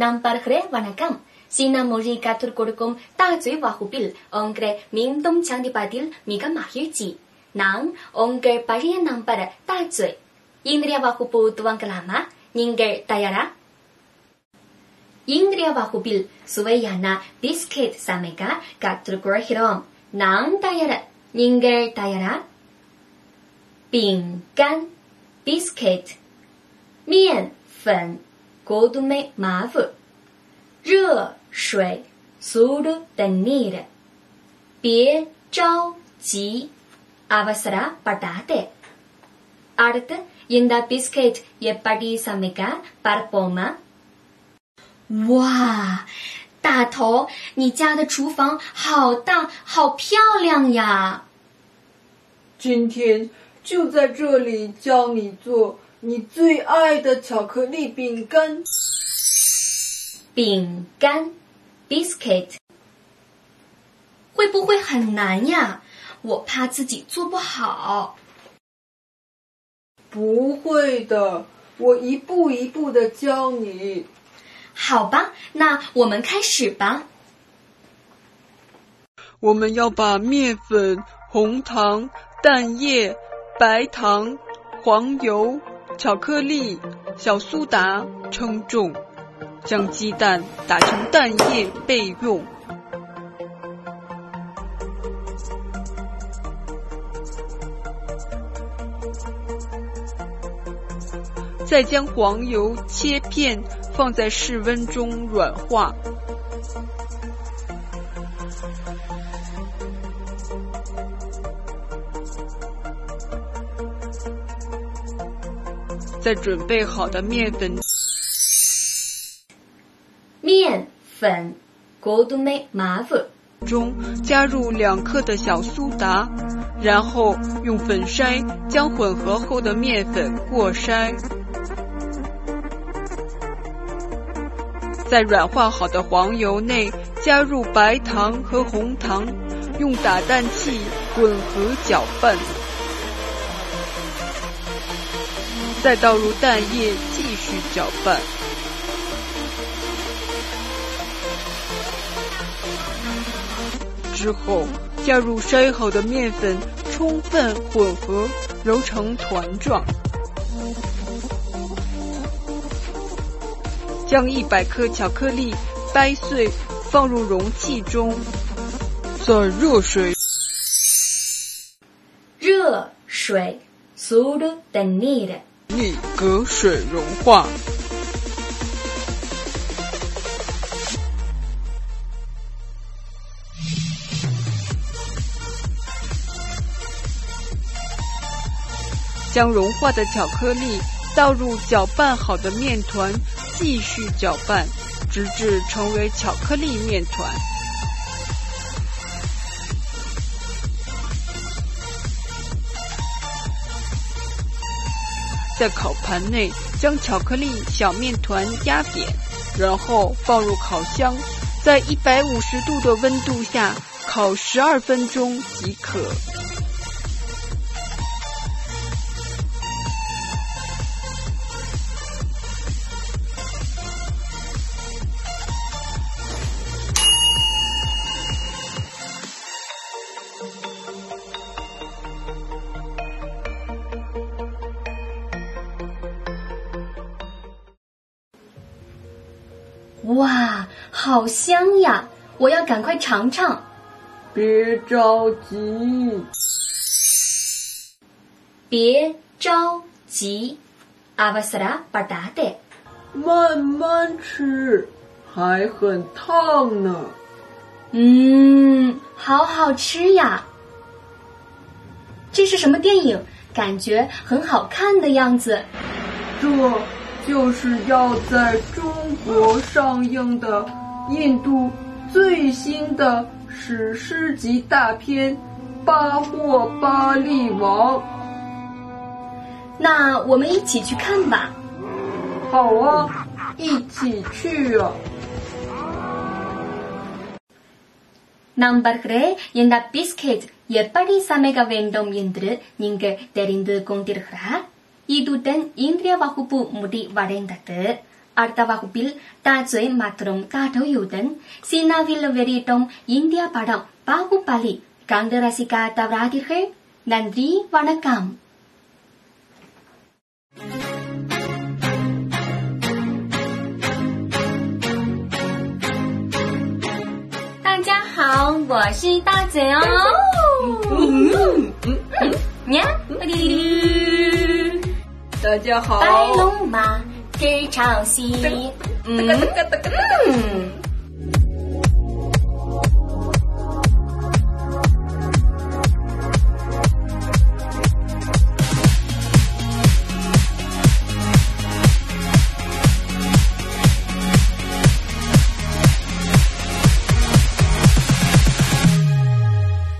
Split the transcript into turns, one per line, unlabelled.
நம்பர்கிறே வணக்கம் சீனா மொழி கற்றுக் கொடுக்கும் தாஜுய் வகுப்பில் உங்களை மீண்டும் சந்திப்பதில் மிக மகிழ்ச்சி நான் உங்கள் பழைய நம்பர் தாஜுய் இன்றைய வகுப்பு துவங்கலாமா நீங்கள் தயாரா இன்றைய வகுப்பில் சுவையான பிஸ்கெட் சமைக்க கற்றுக்கொள்கிறோம் நான் தயார் நீங்கள் தயாரா 饼干 biscuit 面粉 godume mavu 热水 sudu tenir 别着急 avasara patate அடுத்து இந்த பிஸ்கெட் எப்படி சமைக்க பார்ப்போமா 哇，大头，你家的厨房好大，好漂亮呀！
今天就在这里教你做 你最爱的巧克力饼干。
饼干，biscuit，会不会很难呀？我怕自己做不好。
不会的，我一步一步的教你。
好吧，那我们开始吧。
我们要把面粉、红糖、蛋液、白糖、黄油、巧克力、小苏打称重，将鸡蛋打成蛋液备用。再将黄油切片放在室温中软化。在准备好的面粉
面粉 godume m a f
中加入两克的小苏打，然后用粉筛将混合后的面粉过筛。在软化好的黄油内加入白糖和红糖，用打蛋器混合搅拌。再倒入蛋液，继续搅拌。之后加入筛好的面粉，充分混合，揉成团状。将一百克巧克力掰碎，放入容器中，在热水
热水 sudu tenir
里隔水融化。将融化的巧克力倒入搅拌好的面团，继续搅拌，直至成为巧克力面团。在烤盘内将巧克力小面团压扁，然后放入烤箱，在一百五十度的温度下烤十二分钟即可。
哇，好香呀！我要赶快尝尝。
别着急，
别着急，avasara patate。
慢慢吃，还很烫呢。
嗯，好好吃呀！这是什么电影？感觉很好看的样子。
这就是要在中国上映的印度最新的史诗级大片《巴霍巴利王》。
那我们一起去看吧。
好啊，一起去啊！
Nambarhre yenda biscuit 예빨리 사메가 웬덤 yen드르 닝게 데린드 공디르hra இத்துடன் இன்றைய வகுப்பு முடிவடைந்தது அடுத்த வகுப்பில் தாஜை மற்றும் தாட்டோயுடன் சீனாவில் வெளியிட்டோம் இந்தியா படம் பாகுபலி கண்டு ரசிக்க தவறாதீர்கள். நன்றி வணக்கம். 好，我是大嘴哦。嗯嗯嗯，呀、嗯，嗯嗯
大家好，
白龙马，歌唱戏，嗯。嗯。